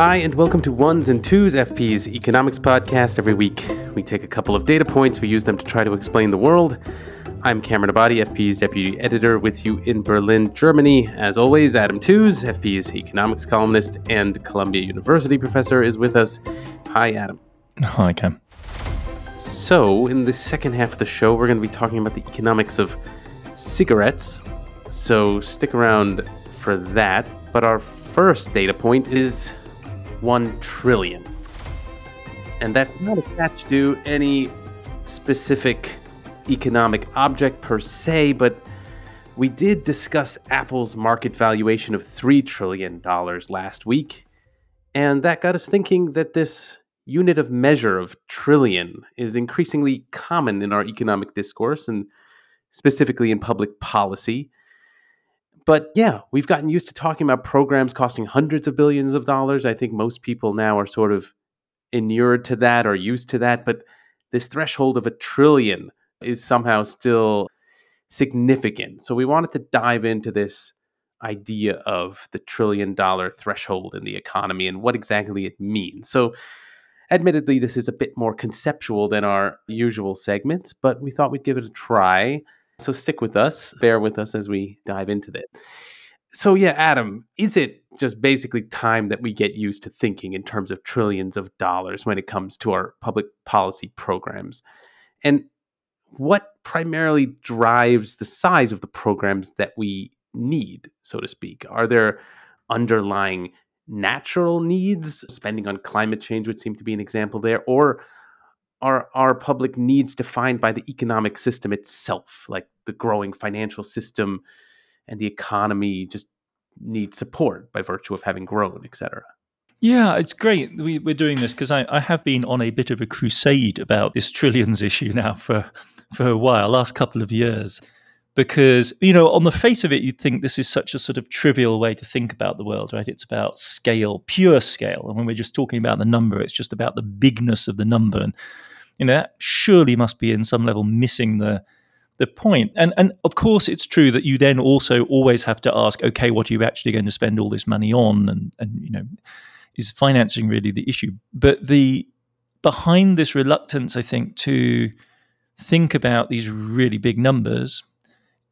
Hi, and welcome to Ones and Tooze FP's economics podcast. Every week, we take a couple of data points, we use them to try to explain the world. I'm Cameron Abadi, FP's deputy editor, with you in Berlin, Germany. As always, Adam Tooze, FP's economics columnist and Columbia University professor, is with us. Hi, Adam. Hi, Cam. So, in the second half of the show, we're going to be talking about the economics of cigarettes. So, stick around for that. But our first data point is 1 trillion. And that's not attached to any specific economic object per se, but we did discuss Apple's market valuation of $3 trillion last week. And that got us thinking that this unit of measure of trillion is increasingly common in our economic discourse and specifically in public policy. But yeah, we've gotten used to talking about programs costing hundreds of billions of dollars. I think most people now are sort of inured to that or used to that. But this threshold of a trillion is somehow still significant. So we wanted to dive into this idea of the trillion dollar threshold in the economy and what exactly it means. So, admittedly, this is a bit more conceptual than our usual segments, but we thought we'd give it a try. So stick with us, bear with us as we dive into that. So, yeah, Adam, is it just basically time that we get used to thinking in terms of trillions of dollars when it comes to our public policy programs? And what primarily drives the size of the programs that we need, so to speak? Are there underlying natural needs? Spending on climate change would seem to be an example there. Or are our public needs defined by the economic system itself, like the growing financial system and the economy just need support by virtue of having grown, etc. Yeah, it's great we, are doing this because I, I, have been on a bit of a crusade about this trillions issue now for for a while, last couple of years. Because, you know, on the face of it, you'd think this is such a sort of trivial way to think about the world, right? It's about scale, pure scale. And when we're just talking about the number, it's just about the bigness of the number. And you know, that surely must be in some level missing the the point. And and of course it's true that you then also always have to ask, okay, what are you actually going to spend all this money on? And and you know, is financing really the issue? But the behind this reluctance, I think, to think about these really big numbers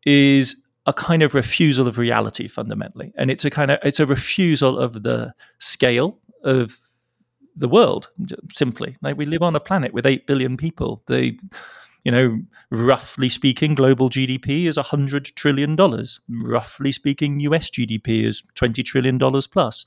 is a kind of refusal of reality fundamentally and it's a kind of it's a refusal of the scale of the world simply. Like we live on a planet with 8 billion people. The you know roughly speaking global gdp is 100 trillion dollars. Roughly speaking us gdp is 20 trillion dollars plus.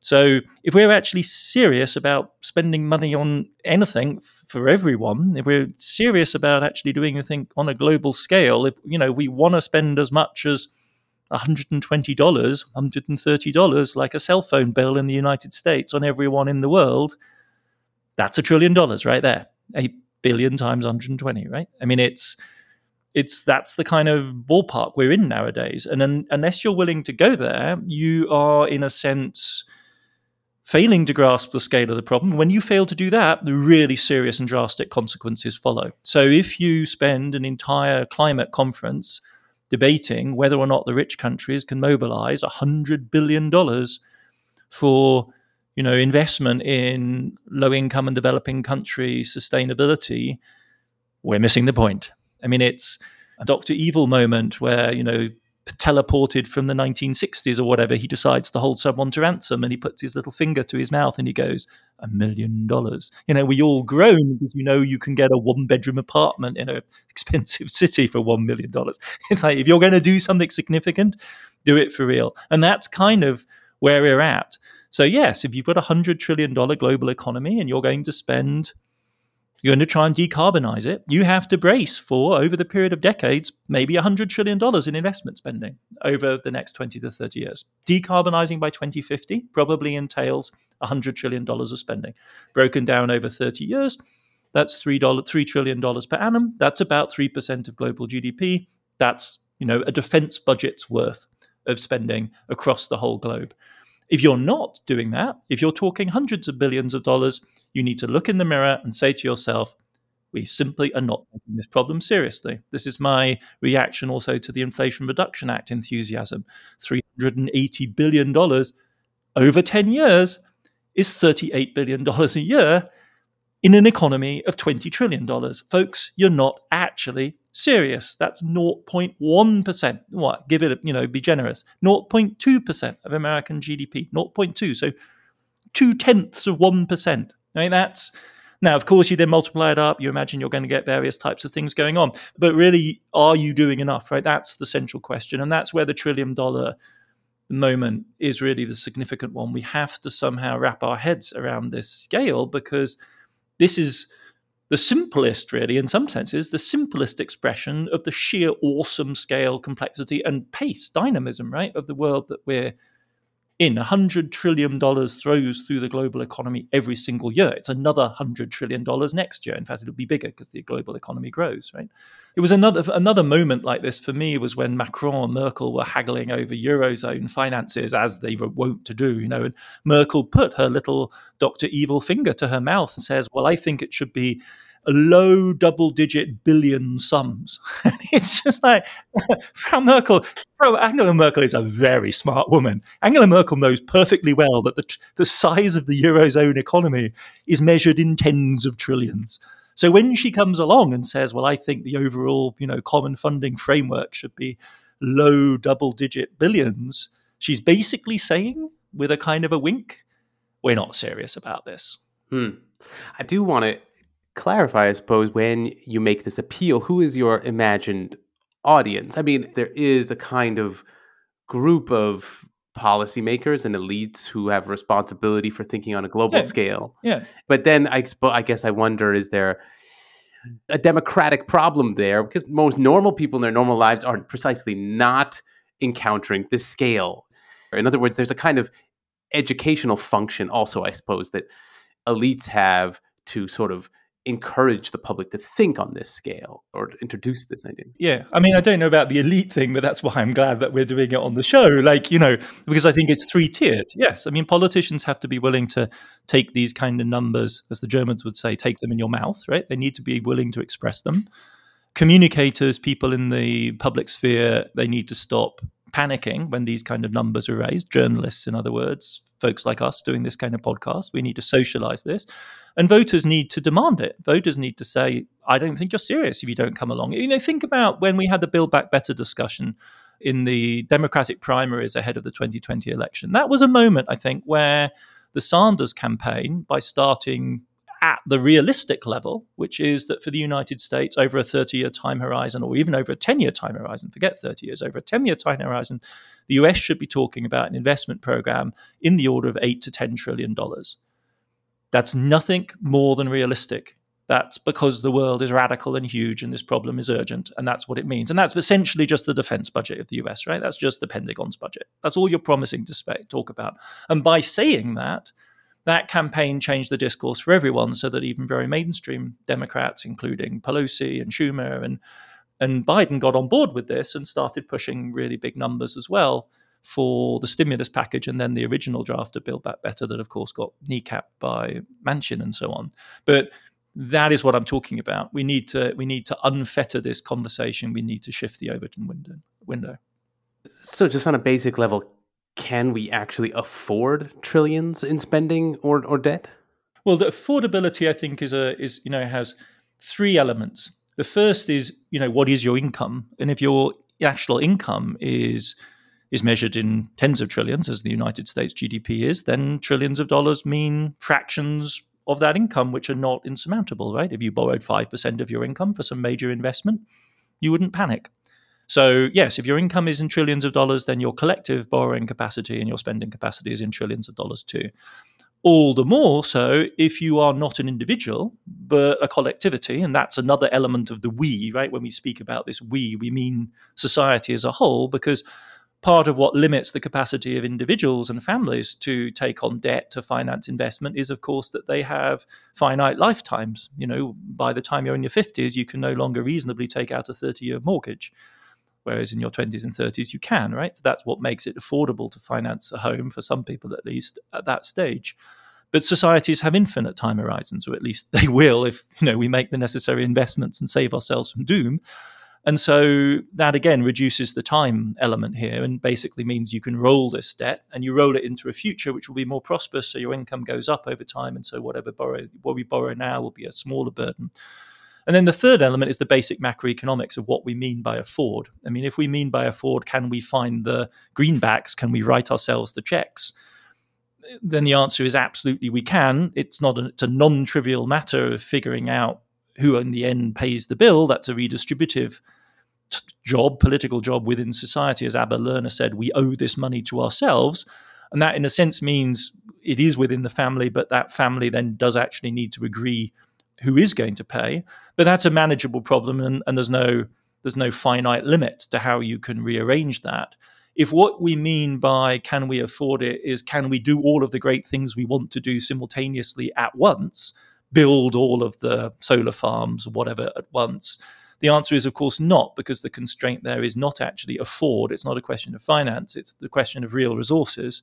So if we're actually serious about spending money on anything for everyone if we're serious about actually doing anything on a global scale if you know we want to spend as much as $120, $130 like a cell phone bill in the United States on everyone in the world, that's a trillion dollars right there. 8 billion times 120, right? I mean, it's it's that's the kind of ballpark we're in nowadays. And un, unless you're willing to go there, you are in a sense failing to grasp the scale of the problem. When you fail to do that, the really serious and drastic consequences follow. So if you spend an entire climate conference debating whether or not the rich countries can mobilize $100 billion for you know investment in low income and developing country sustainability we're missing the point. I mean it's a dr evil moment where you know teleported from the 1960s or whatever, he decides to hold someone to ransom and he puts his little finger to his mouth and he goes, a million dollars. You know, we all groan because you know you can get a one bedroom apartment in an expensive city for one million dollars. It's like if you're going to do something significant, do it for real. And that's kind of where we're at. So, yes, if you've got a $100 trillion global economy and you're going to spend you're going to try and decarbonize it, you have to brace for, over the period of decades, maybe $100 trillion in investment spending over the next 20 to 30 years. Decarbonizing by 2050 probably entails $100 trillion of spending. Broken down over 30 years, that's $3, $3 trillion per annum. That's about 3% of global GDP. That's you know a defense budget's worth of spending across the whole globe. If you're not doing that, if you're talking hundreds of billions of dollars, you need to look in the mirror and say to yourself, we simply are not taking this problem seriously. This is my reaction also to the Inflation Reduction Act enthusiasm. $380 billion over 10 years is $38 billion a year in an economy of $20 trillion. Folks, you're not actually serious. That's 0.1%. What? Give it, you know, be generous. 0.2% of American GDP. 0.2. So two tenths of 1%. I mean, that's now, of course, you then multiply it up. You imagine you're going to get various types of things going on. But really, are you doing enough, right? That's the central question. And that's where the trillion dollar moment is really the significant one. We have to somehow wrap our heads around this scale because this is the simplest, really, in some senses, the simplest expression of the sheer awesome scale, complexity, and pace, dynamism, right, of the world that we're in. $100 trillion throws through the global economy every single year. It's another $100 trillion next year. In fact, it'll be bigger because the global economy grows, right? It was another another moment like this for me was when Macron and Merkel were haggling over Eurozone finances, as they were wont to do, you know, and Merkel put her little Dr. Evil finger to her mouth and says, well, I think it should be low double digit billion sums. It's just like, Frau Merkel, Frau Angela Merkel is a very smart woman. Angela Merkel knows perfectly well that the, the size of the Eurozone economy is measured in tens of trillions. So when she comes along and says, well, I think the overall, you know, common funding framework should be low double digit billions, she's basically saying with a kind of a wink, we're not serious about this. Hmm. I do want to clarify, I suppose, when you make this appeal, who is your imagined audience? I mean, there is a kind of group of policymakers and elites who have responsibility for thinking on a global Yeah. scale. Yeah. But then I, I guess I wonder is there a democratic problem there? Because most normal people in their normal lives are precisely not encountering this scale. In other words, there's a kind of educational function also, I suppose, that elites have to sort of encourage the public to think on this scale or introduce this idea. Yeah, I mean, I don't know about the elite thing, but that's why I'm glad that we're doing it on the show. Like, you know, because I think it's three tiered. Yes, I mean, politicians have to be willing to take these kind of numbers, as the Germans would say, take them in your mouth, right? They need to be willing to express them. Communicators, people in the public sphere, they need to stop panicking when these kind of numbers are raised. Journalists, in other words, folks like us doing this kind of podcast, we need to socialize this. And voters need to demand it. Voters need to say, I don't think you're serious if you don't come along. You know, think about when we had the Build Back Better discussion in the Democratic primaries ahead of the 2020 election. That was a moment, I think, where the Sanders campaign, by starting at the realistic level, which is that for the United States, over a 30 year time horizon, or even over a 10 year time horizon, forget 30 years, over a 10 year time horizon, the US should be talking about an investment program in the order of 8 to 10 trillion dollars. That's nothing more than realistic. That's because the world is radical and huge and this problem is urgent. And that's what it means. And that's essentially just the defense budget of the US, right? That's just the Pentagon's budget. That's all you're promising to talk about. And by saying that, that campaign changed the discourse for everyone so that even very mainstream Democrats, including Pelosi and Schumer and, and Biden, got on board with this and started pushing really big numbers as well for the stimulus package and then the original draft of Build Back Better that, of course, got kneecapped by Manchin and so on. But that is what I'm talking about. We need to we need to unfetter this conversation. We need to shift the Overton window. Window. So, just on a basic level, can we actually afford trillions in spending or, or debt? Well, the affordability, I think, is a is you know has three elements. The first is you know what is your income, and if your actual income is is measured in tens of trillions, as the United States GDP is, then trillions of dollars mean fractions of that income which are not insurmountable, right? If you borrowed 5% of your income for some major investment, you wouldn't panic. So, yes, if your income is in trillions of dollars, then your collective borrowing capacity and your spending capacity is in trillions of dollars too. All the more so if you are not an individual, but a collectivity. And that's another element of the we, right? When we speak about this we, we mean society as a whole, because part of what limits the capacity of individuals and families to take on debt to finance investment is of course that they have finite lifetimes you know by the time you're in your 50s you can no longer reasonably take out a 30 year mortgage whereas in your 20s and 30s you can right so that's what makes it affordable to finance a home for some people at least at that stage but societies have infinite time horizons or at least they will if you know we make the necessary investments and save ourselves from doom And so that again reduces the time element here and basically means you can roll this debt and you roll it into a future which will be more prosperous. So your income goes up over time. And so whatever borrow, what we borrow now will be a smaller burden. And then the third element is the basic macroeconomics of what we mean by afford. I mean, if we mean by afford, can we find the greenbacks? Can we write ourselves the checks? Then the answer is absolutely we can. It's not a, it's a non-trivial matter of figuring out who in the end pays the bill. That's a redistributive t- job, political job within society. As Abba Lerner said, we owe this money to ourselves. And that, in a sense, means it is within the family, but that family then does actually need to agree who is going to pay. But that's a manageable problem, and, and there's no there's no finite limit to how you can rearrange that. If what we mean by can we afford it is can we do all of the great things we want to do simultaneously at once, build all of the solar farms or whatever at once? The answer is, of course, not, because the constraint there is not actually afford. It's not a question of finance, it's the question of real resources.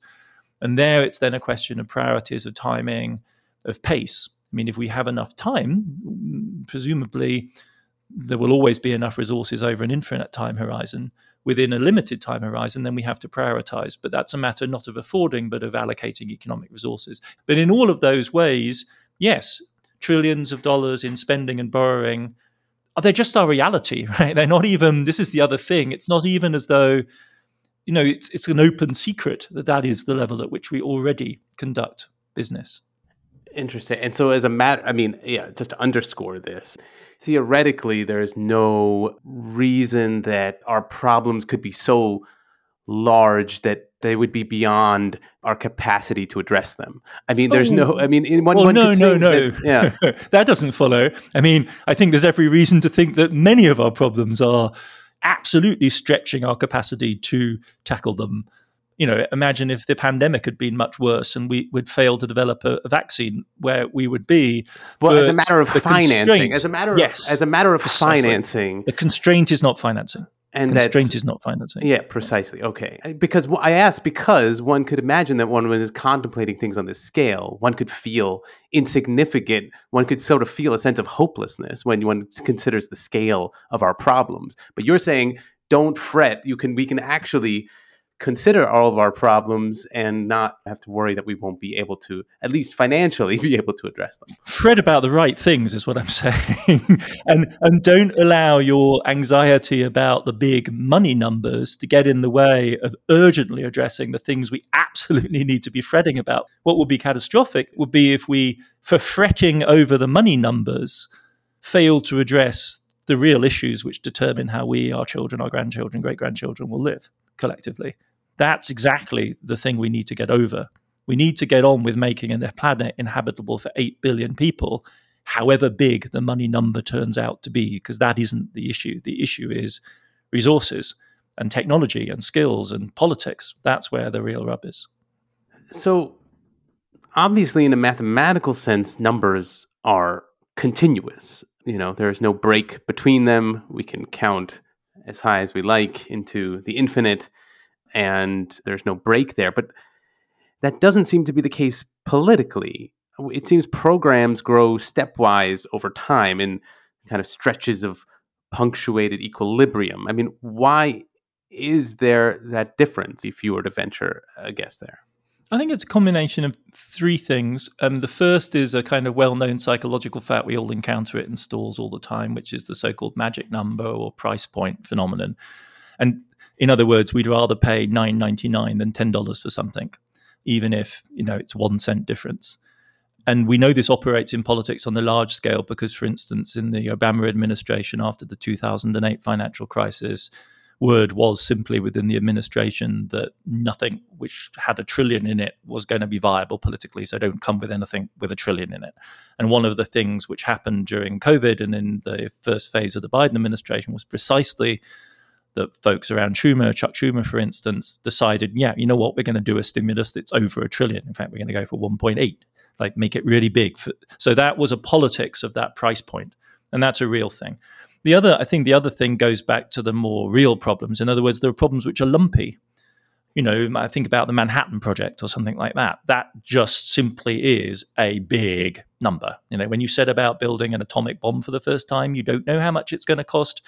And there it's then a question of priorities, of timing, of pace. I mean, if we have enough time, presumably there will always be enough resources over an infinite time horizon. Within a limited time horizon, then we have to prioritize. But that's a matter not of affording, but of allocating economic resources. But in all of those ways, yes, trillions of dollars in spending and borrowing, they're just our reality, right? They're not even, this is the other thing. It's not even as though, you know, it's, it's an open secret that that is the level at which we already conduct business. Interesting. And so, as a matter, I mean, yeah, just to underscore this, theoretically, there's no reason that our problems could be so large that they would be beyond our capacity to address them. I mean, there's oh. no. I mean, in one. Well, one no, no, no. That, yeah, that doesn't follow. I mean, I think there's every reason to think that many of our problems are absolutely stretching our capacity to tackle them. You know, imagine if the pandemic had been much worse and we would fail to develop a, a, vaccine, where we would be. Well, as a matter of financing, as a matter of yes, as a matter of precisely. financing, the constraint is not financing and constraint is not financing. Yeah, precisely. Okay, because I asked because one could imagine that one is contemplating things on this scale, one could feel insignificant. One could sort of feel a sense of hopelessness when one considers the scale of our problems. But you're saying, don't fret. You can. We can actually consider all of our problems and not have to worry that we won't be able to, at least financially, be able to address them. Fret about the right things is what I'm saying, and and don't allow your anxiety about the big money numbers to get in the way of urgently addressing the things we absolutely need to be fretting about. What would be catastrophic would be if we, for fretting over the money numbers, failed to address the real issues which determine how we, our children, our grandchildren, great grandchildren will live collectively. That's exactly the thing we need to get over. We need to get on with making a planet inhabitable for 8 billion people, however big the money number turns out to be, because that isn't the issue. The issue is resources and technology and skills and politics. That's where the real rub is. So, obviously, in a mathematical sense, numbers are continuous. You know, there's no break between them. We can count as high as we like into the infinite and there's no break there. But that doesn't seem to be the case politically. It seems programs grow stepwise over time in kind of stretches of punctuated equilibrium. I mean, why is there that difference if you were to venture a guess there? I think it's a combination of three things. Um, the first is a kind of well known psychological fact. We all encounter it in stores all the time, which is the so called magic number or price point phenomenon. And in other words, we'd rather pay nine ninety nine than ten dollars for something, even if you know it's one cent difference. And we know this operates in politics on the large scale because, for instance, in the Obama administration after the 2008 financial crisis, word was simply within the administration that nothing which had a trillion in it was going to be viable politically. So don't come with anything with a trillion in it. And one of the things which happened during COVID and in the first phase of the Biden administration was precisely that folks around Schumer, Chuck Schumer, for instance, decided, yeah, you know what, we're going to do a stimulus that's over a trillion. In fact, we're going to go for 1.8, like make it really big. For, so that was a politics of that price point, and that's a real thing. The other, I think, the other thing goes back to the more real problems. In other words, there are problems which are lumpy. You know, I think about the Manhattan Project or something like that. That just simply is a big number. You know, when you set about building an atomic bomb for the first time, you don't know how much it's going to cost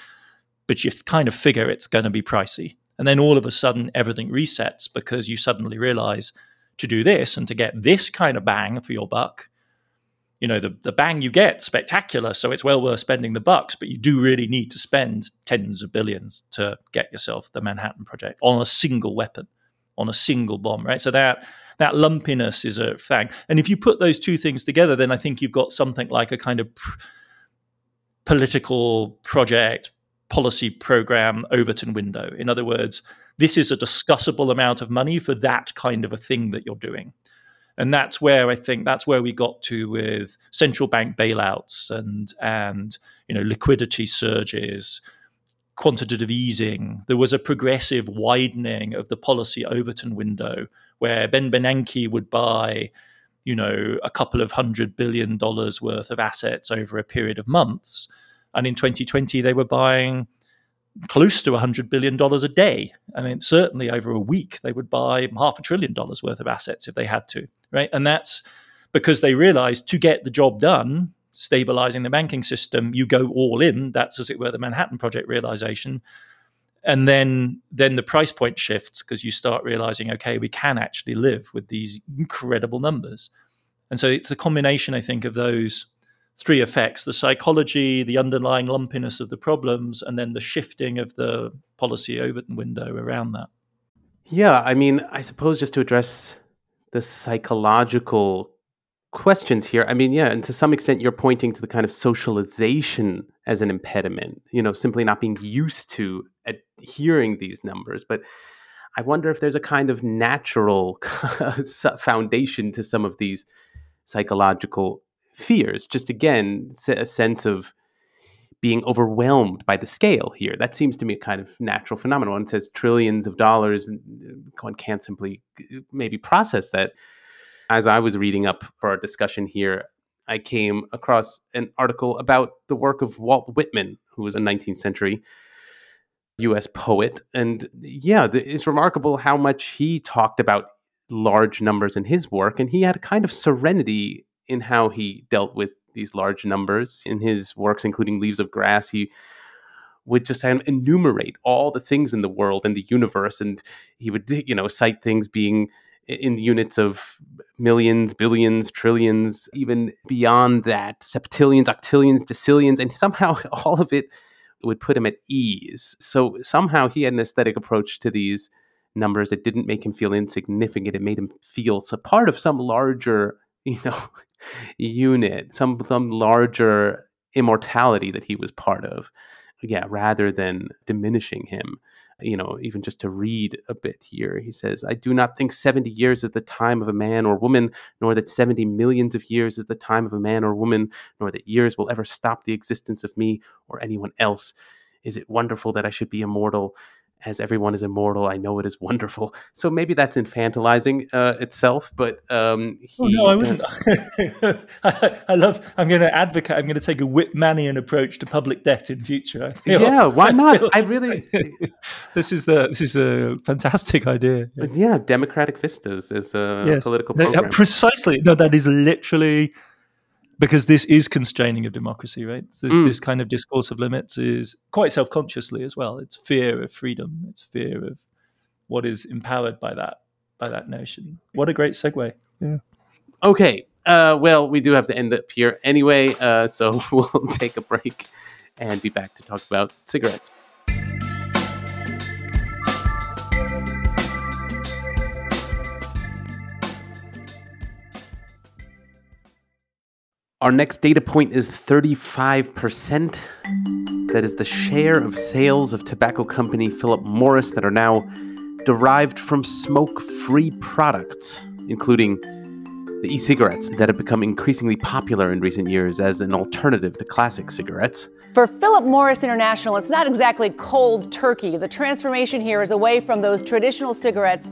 but you kind of figure it's going to be pricey. And then all of a sudden, everything resets because you suddenly realize to do this and to get this kind of bang for your buck, you know, the, the bang you get spectacular. So it's well worth spending the bucks, but you do really need to spend tens of billions to get yourself the Manhattan Project on a single weapon, on a single bomb, right? So that that lumpiness is a thing. And if you put those two things together, then I think you've got something like a kind of pr- political project policy program Overton window. In other words, this is a discussable amount of money for that kind of a thing that you're doing. And that's where I think that's where we got to with central bank bailouts and and you know liquidity surges, quantitative easing. There was a progressive widening of the policy Overton window where Ben Bernanke would buy, you know, a couple of hundred billion dollars worth of assets over a period of months and in 2020, they were buying close to $100 billion a day. I mean, certainly over a week, they would buy half a trillion dollars worth of assets if they had to, right? And that's because they realized to get the job done, stabilizing the banking system, you go all in. That's, as it were, the Manhattan Project realization. And then, then the price point shifts because you start realizing, okay, we can actually live with these incredible numbers. And so it's a combination, I think, of those three effects the psychology, the underlying lumpiness of the problems, and then the shifting of the policy Overton window around that. Yeah, I mean, I suppose just to address the psychological questions here, I mean, yeah, and to some extent, you're pointing to the kind of socialization as an impediment, you know, simply not being used to hearing these numbers. But I wonder if there's a kind of natural foundation to some of these psychological fears. Just again, a sense of being overwhelmed by the scale here. That seems to me a kind of natural phenomenon. One says trillions of dollars, and uh, one can't simply uh, maybe process that. As I was reading up for our discussion here, I came across an article about the work of Walt Whitman, who was a 19th century US poet. And yeah, it's remarkable how much he talked about large numbers in his work. And he had a kind of serenity in how he dealt with these large numbers in his works, including Leaves of Grass. He would just enumerate all the things in the world and the universe, and he would, you know, cite things being in the units of millions, billions, trillions, even beyond that, septillions, octillions, decillions, and somehow all of it would put him at ease. So somehow he had an aesthetic approach to these numbers that didn't make him feel insignificant. It made him feel a part of some larger, you know, unit, some some larger immortality that he was part of. Yeah, rather than diminishing him. You know, even just to read a bit here, he says, I do not think 70 years is the time of a man or woman, nor that 70 millions of years is the time of a man or woman, nor that years will ever stop the existence of me or anyone else. Is it wonderful that I should be immortal? As everyone is immortal, I know it is wonderful. So maybe that's infantilizing uh, itself, but um, he, oh, no, I wouldn't. I, I, love. I'm going to advocate. I'm going to take a Whitmanian approach to public debt in future. Feel, yeah, why not? I, I really. this is the this is a fantastic idea. Yeah, yeah democratic vistas is a yes. political program. No, precisely. No, that is literally because this is constraining of democracy, right? This, mm. this kind of discourse of limits is quite self consciously as well. It's fear of freedom. It's fear of what is empowered by that by that notion. What a great segue. Yeah. Okay. Uh, well, we do have to end up here anyway, uh, so we'll take a break and be back to talk about cigarettes. Our next data point is 35%. That is the share of sales of tobacco company Philip Morris that are now derived from smoke free products, including the e cigarettes that have become increasingly popular in recent years as an alternative to classic cigarettes. For Philip Morris International, it's not exactly cold turkey. The transformation here is away from those traditional cigarettes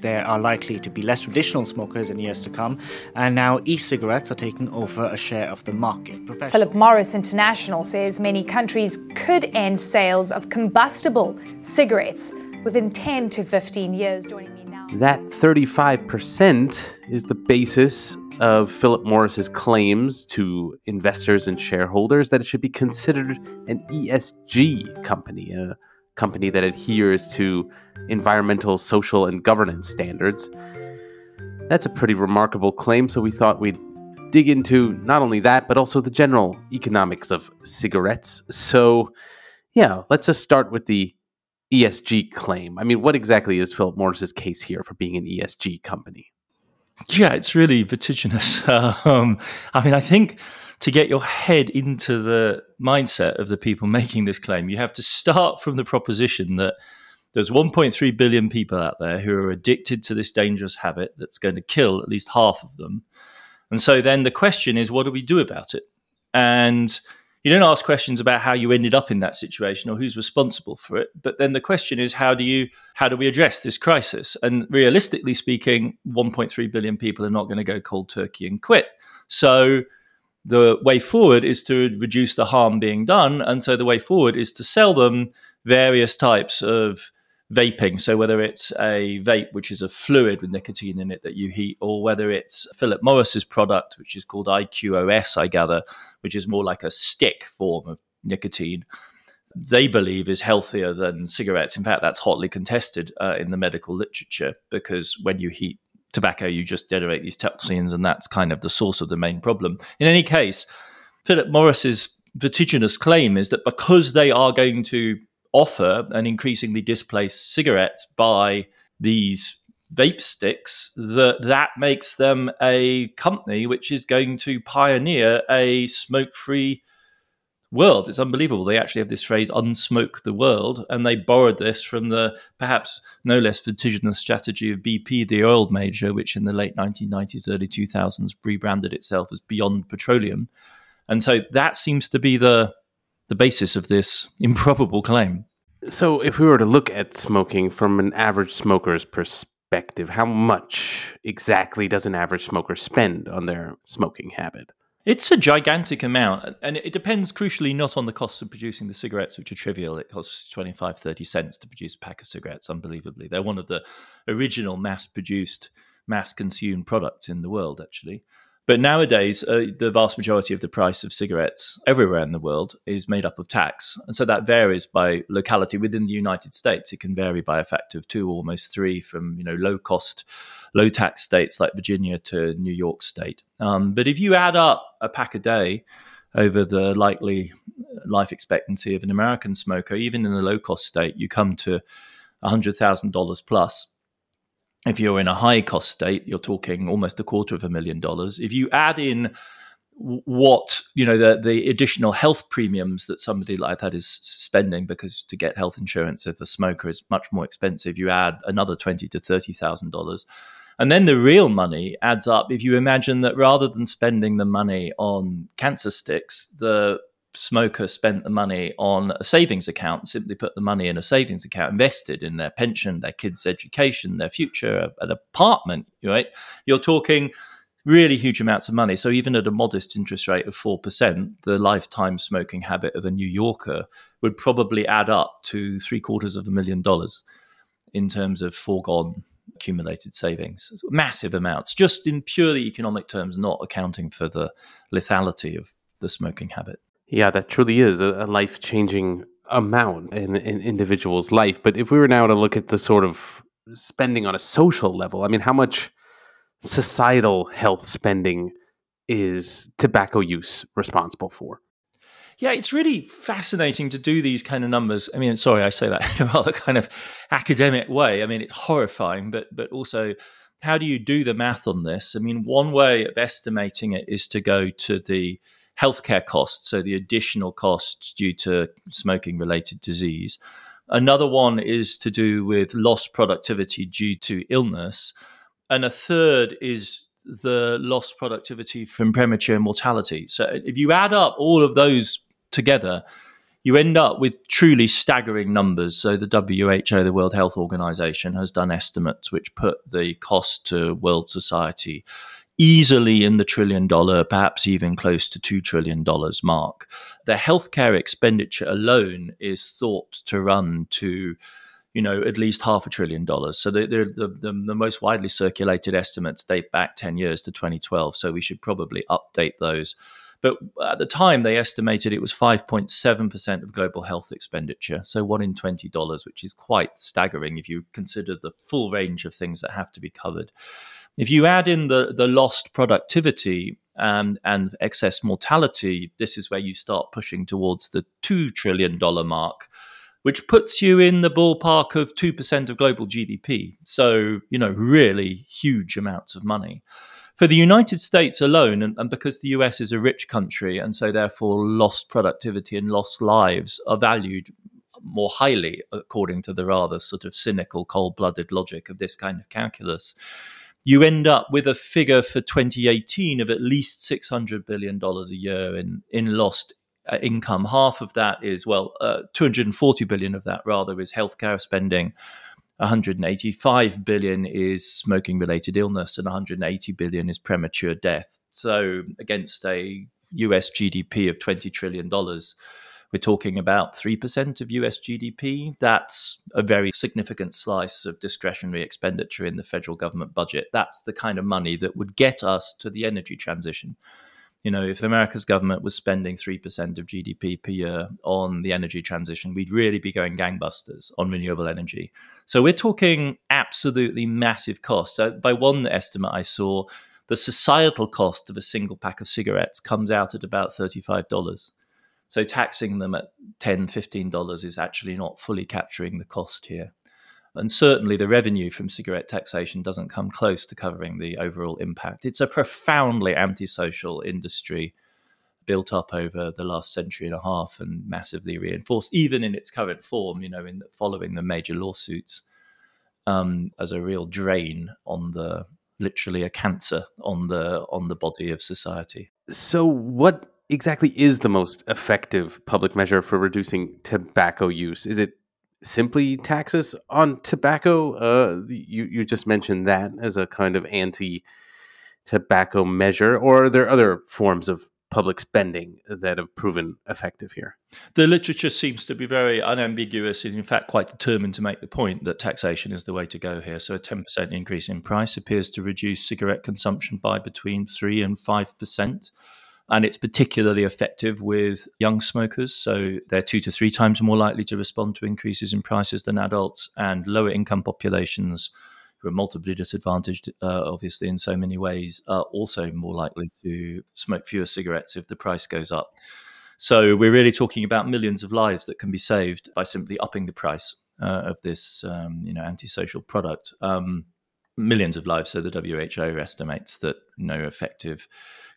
there are likely to be less traditional smokers in years to come, and now e cigarettes are taking over a share of the market. Philip Morris International says many countries could end sales of combustible cigarettes within 10 to 15 years. Joining me now. That 35% is the basis of Philip Morris's claims to investors and shareholders that it should be considered an ESG company, a company that adheres to environmental, social, and governance standards. That's a pretty remarkable claim, so we thought we'd dig into not only that, but also the general economics of cigarettes. So, yeah, let's just start with the ESG claim. I mean, what exactly is Philip Morris's case here for being an ESG company? Yeah, it's really vertiginous. Um, I mean, I think to get your head into the mindset of the people making this claim, you have to start from the proposition that there's 1.3 billion people out there who are addicted to this dangerous habit that's going to kill at least half of them. And so then the question is, what do we do about it? And you don't ask questions about how you ended up in that situation or who's responsible for it but then the question is how do you how do we address this crisis and realistically speaking 1.3 billion people are not going to go cold turkey and quit so the way forward is to reduce the harm being done and so the way forward is to sell them various types of vaping. So whether it's a vape, which is a fluid with nicotine in it that you heat, or whether it's Philip Morris's product, which is called IQOS, I gather, which is more like a stick form of nicotine. They believe is healthier than cigarettes. In fact, that's hotly contested uh, in the medical literature because when you heat tobacco, you just generate these toxins, and that's kind of the source of the main problem. In any case, Philip Morris's vertiginous claim is that because they are going to offer an increasingly displaced cigarette by these vape sticks that that makes them a company which is going to pioneer a smoke-free world it's unbelievable they actually have this phrase unsmoke the world and they borrowed this from the perhaps no less vertiginous strategy of bp the oil major which in the late 1990s early 2000s rebranded itself as beyond petroleum and so that seems to be the the basis of this improbable claim. So, if we were to look at smoking from an average smoker's perspective, how much exactly does an average smoker spend on their smoking habit? It's a gigantic amount, and it depends crucially not on the cost of producing the cigarettes, which are trivial. It costs 25, 30 cents to produce a pack of cigarettes, unbelievably. They're one of the original mass produced, mass consumed products in the world, actually. But nowadays, uh, the vast majority of the price of cigarettes everywhere in the world is made up of tax. And so that varies by locality. Within the United States, it can vary by a factor of two, almost three, from you know low cost, low tax states like Virginia to New York State. Um, but if you add up a pack a day over the likely life expectancy of an American smoker, even in a low cost state, you come to $100,000 plus if you're in a high cost state, you're talking almost a quarter of a million dollars. If you add in what you know the the additional health premiums that somebody like that is spending because to get health insurance if a smoker is much more expensive you add another twenty to thirty thousand dollars and then the real money adds up if you imagine that rather than spending the money on cancer sticks the smoker spent the money on a savings account, simply put the money in a savings account, invested in their pension, their kids' education, their future, an apartment, right? You're talking really huge amounts of money. So even at a modest interest rate of 4%, the lifetime smoking habit of a New Yorker would probably add up to three quarters of a million dollars in terms of foregone accumulated savings. Massive amounts, just in purely economic terms, not accounting for the lethality of the smoking habit. Yeah, that truly is a, life changing amount in an in individual's life. But if we were now to look at the sort of spending on a social level, I mean, how much societal health spending is tobacco use responsible for? Yeah, it's really fascinating to do these kind of numbers. I mean, sorry, I say that in a rather kind of academic way. I mean, it's horrifying, but but also, how do you do the math on this? I mean, one way of estimating it is to go to the healthcare costs, so the additional costs due to smoking related disease. Another one is to do with lost productivity due to illness. And a third is the lost productivity from premature mortality. So if you add up all of those together, you end up with truly staggering numbers. So the WHO, the World Health Organization, has done estimates which put the cost to world society easily in the trillion dollar, perhaps even close to $2 trillion mark. The healthcare expenditure alone is thought to run to you know, at least half a trillion dollars. So the, the, the, the, most widely circulated estimates date back 10 years to 2012. So we should probably update those. But at the time, they estimated it was 5.7% of global health expenditure. So one in $20, which is quite staggering if you consider the full range of things that have to be covered. If you add in the, the lost productivity and, and excess mortality, this is where you start pushing towards the $2 trillion mark which puts you in the ballpark of 2% of global GDP. So, you know, really huge amounts of money. For the United States alone, and, and, because the US is a rich country, and so therefore lost productivity and lost lives are valued more highly, according to the rather sort of cynical, cold blooded logic of this kind of calculus, you end up with a figure for 2018 of at least $600 billion a year in, in lost uh, income. Half of that is, well, uh, 240 billion of that rather is healthcare spending. 185 billion is smoking related illness and 180 billion is premature death. So against a US GDP of 20 trillion dollars, we're talking about 3% of US GDP. That's a very significant slice of discretionary expenditure in the federal government budget. That's the kind of money that would get us to the energy transition you know, if America's government was spending 3% of GDP per year on the energy transition, we'd really be going gangbusters on renewable energy. So we're talking absolutely massive costs. So by one estimate I saw, the societal cost of a single pack of cigarettes comes out at about $35. So taxing them at $10, $15 is actually not fully capturing the cost here. And certainly the revenue from cigarette taxation doesn't come close to covering the overall impact. It's a profoundly antisocial industry built up over the last century and a half and massively reinforced, even in its current form, you know, in the, following the major lawsuits, um, as a real drain on the literally a cancer on the on the body of society. So what exactly is the most effective public measure for reducing tobacco use? Is it simply taxes on tobacco? Uh, you you just mentioned that as a kind of anti-tobacco measure, or are there other forms of public spending that have proven effective here? The literature seems to be very unambiguous and, in fact, quite determined to make the point that taxation is the way to go here. So, a 10% increase in price appears to reduce cigarette consumption by between 3 and 5% and it's particularly effective with young smokers. So they're two to three times more likely to respond to increases in prices than adults, and lower income populations who are multiply disadvantaged, uh, obviously, in so many ways, are also more likely to smoke fewer cigarettes if the price goes up. So we're really talking about millions of lives that can be saved by simply upping the price uh, of this, um, you know, antisocial product. Um, millions of lives. So the WHO estimates that no effective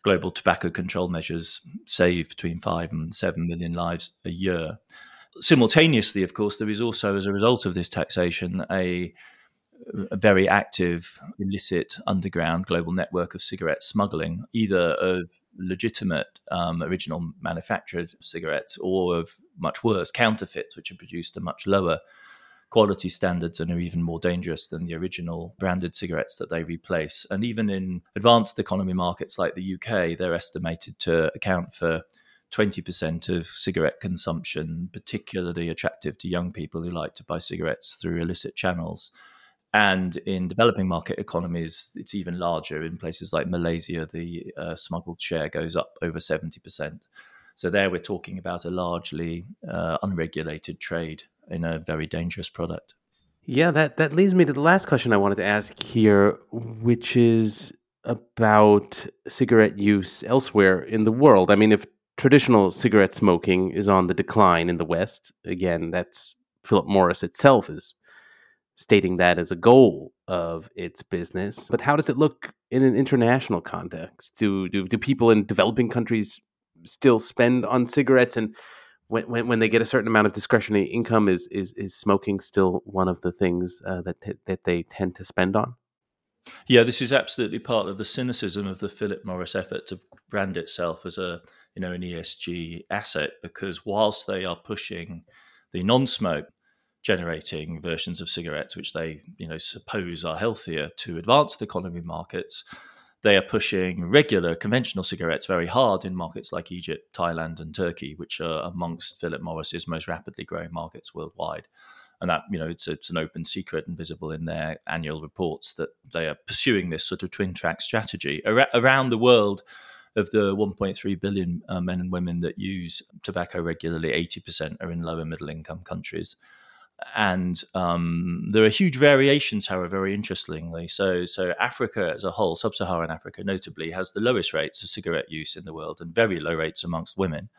global tobacco control measures save between five and seven million lives a year. Simultaneously, of course, there is also, as a result of this taxation, a, a very active illicit underground global network of cigarette smuggling, either of legitimate um, original manufactured cigarettes or of much worse counterfeits, which are produced at much lower quality standards and are even more dangerous than the original branded cigarettes that they replace. And even in advanced economy markets like the UK, they're estimated to account for 20% of cigarette consumption, particularly attractive to young people who like to buy cigarettes through illicit channels. And in developing market economies, it's even larger. In places like Malaysia, the uh, smuggled share goes up over 70%. So, there we're talking about a largely uh, unregulated trade in a very dangerous product. Yeah, that, that leads me to the last question I wanted to ask here, which is about cigarette use elsewhere in the world. I mean, if traditional cigarette smoking is on the decline in the West, again, that's Philip Morris itself is stating that as a goal of its business. But how does it look in an international context? Do do, do people in developing countries still spend on cigarettes and when, when, when they get a certain amount of discretionary income, is is is smoking still one of the things uh, that t- that they tend to spend on? Yeah, this is absolutely part of the cynicism of the Philip Morris effort to brand itself as a you know an ESG asset because whilst they are pushing the non-smoke generating versions of cigarettes, which they you know suppose are healthier to advanced economy markets, they are pushing regular conventional cigarettes very hard in markets like Egypt, Thailand, and Turkey, which are amongst Philip Morris's most rapidly growing markets worldwide. and that you know it's it's an open secret and visible in their annual reports that they are pursuing this sort of twin track strategy Ar- around the world. Of the 1.3 billion uh, men and women that use tobacco regularly, 80% are in lower middle income countries and um, there are huge variations, however, very interestingly. So, so Africa as a whole, sub-Saharan Africa, notably, has the lowest rates of cigarette use in the world and very low rates amongst women.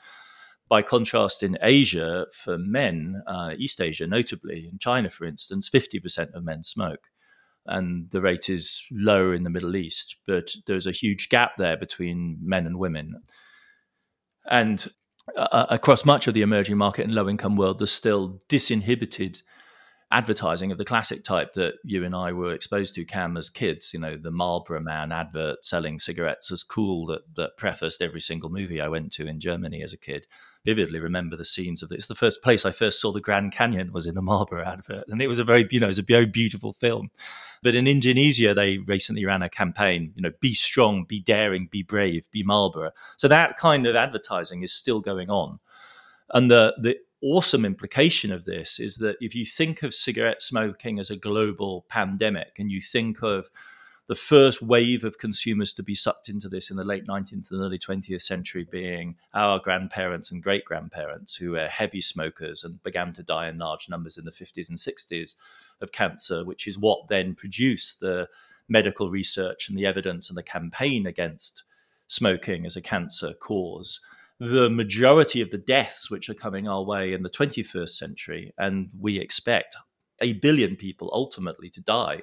By contrast, in Asia, for men, uh, East Asia notably, in China, for instance, fifty percent of men smoke, and the rate is lower in the Middle East. But there's a huge gap there between men and women. And uh, across much of the emerging market and low income world, there's still disinhibited advertising of the classic type that you and I were exposed to, Cam, as kids. You know, the Marlboro Man advert selling cigarettes as cool that, that prefaced every single movie I went to in Germany as a kid. Vividly remember the scenes of it. It's the first place I first saw the Grand Canyon was in a Marlboro advert, and it was a very, you know, it was a very beautiful film. But in Indonesia, they recently ran a campaign, you know, be strong, be daring, be brave, be Marlboro. So that kind of advertising is still going on. And the the awesome implication of this is that if you think of cigarette smoking as a global pandemic and you think of the first wave of consumers to be sucked into this in the late 19th and early 20th century being our grandparents and great grandparents who were heavy smokers and began to die in large numbers in the 50s and 60s of cancer, which is what then produced the medical research and the evidence and the campaign against smoking as a cancer cause the majority of the deaths which are coming our way in the 21st century, and we expect a billion people ultimately to die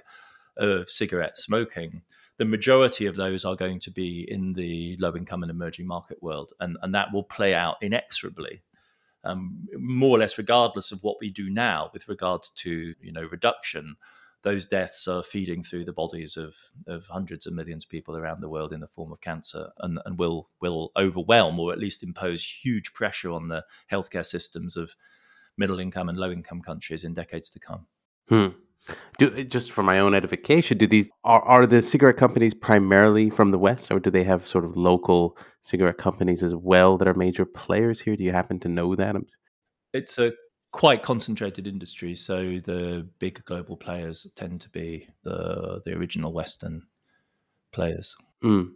of cigarette smoking. The majority of those are going to be in the low income and emerging market world, and, and that will play out inexorably. Um, more or less, regardless of what we do now with regards to you know reduction, those deaths are feeding through the bodies of, of hundreds of millions of people around the world in the form of cancer and, and will will overwhelm or at least impose huge pressure on the healthcare systems of middle income and low income countries in decades to come. Hmm. Do just for my own edification, do these are, are the cigarette companies primarily from the West, or do they have sort of local cigarette companies as well that are major players here? Do you happen to know that? It's a quite concentrated industry, so the big global players tend to be the the original Western players. Mm.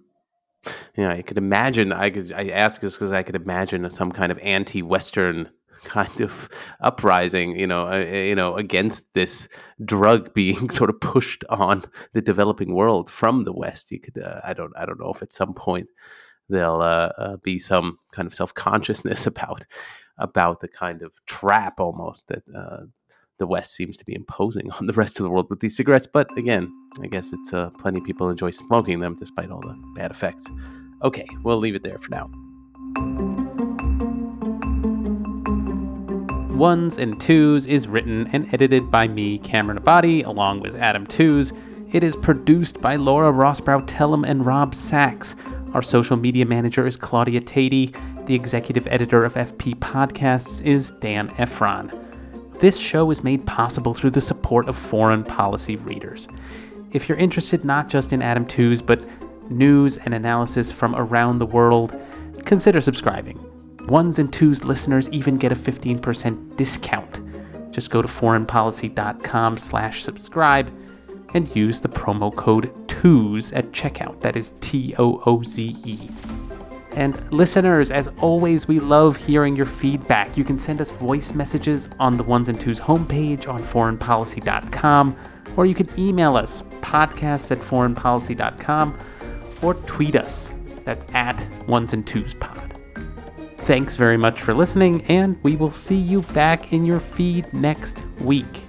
Yeah, I could imagine. I could. I ask this because I could imagine some kind of anti-Western kind of uprising. You know, uh, you know, against this drug being sort of pushed on the developing world from the West. You could. Uh, I don't. I don't know if at some point there'll uh, uh be some kind of self-consciousness about about the kind of trap almost that uh, the West seems to be imposing on the rest of the world with these cigarettes. But again, I guess it's uh, plenty of people enjoy smoking them despite all the bad effects. Okay, we'll leave it there for now. Ones and Tooze is written and edited by me, Cameron Abadi, along with Adam Tooze. It is produced by Laura Rosbrow Telem and Rob Sachs. Our social media manager is Claudia Tatey. The executive editor of FP Podcasts is Dan Ephron. This show is made possible through the support of foreign policy readers. If you're interested not just in Adam Tooze, but news and analysis from around the world, consider subscribing. Ones and Tooze listeners even get a 15% discount. Just go to foreignpolicy.com slash subscribe and use the promo code TOOZE at checkout. That is T O O Z E. And listeners, as always, we love hearing your feedback. You can send us voice messages on the Ones and Tooze homepage on foreignpolicy.com, or you can email us, podcasts at foreignpolicy.com, or tweet us. That's at Ones and Tooze Pod. Thanks very much for listening, and we will see you back in your feed next week.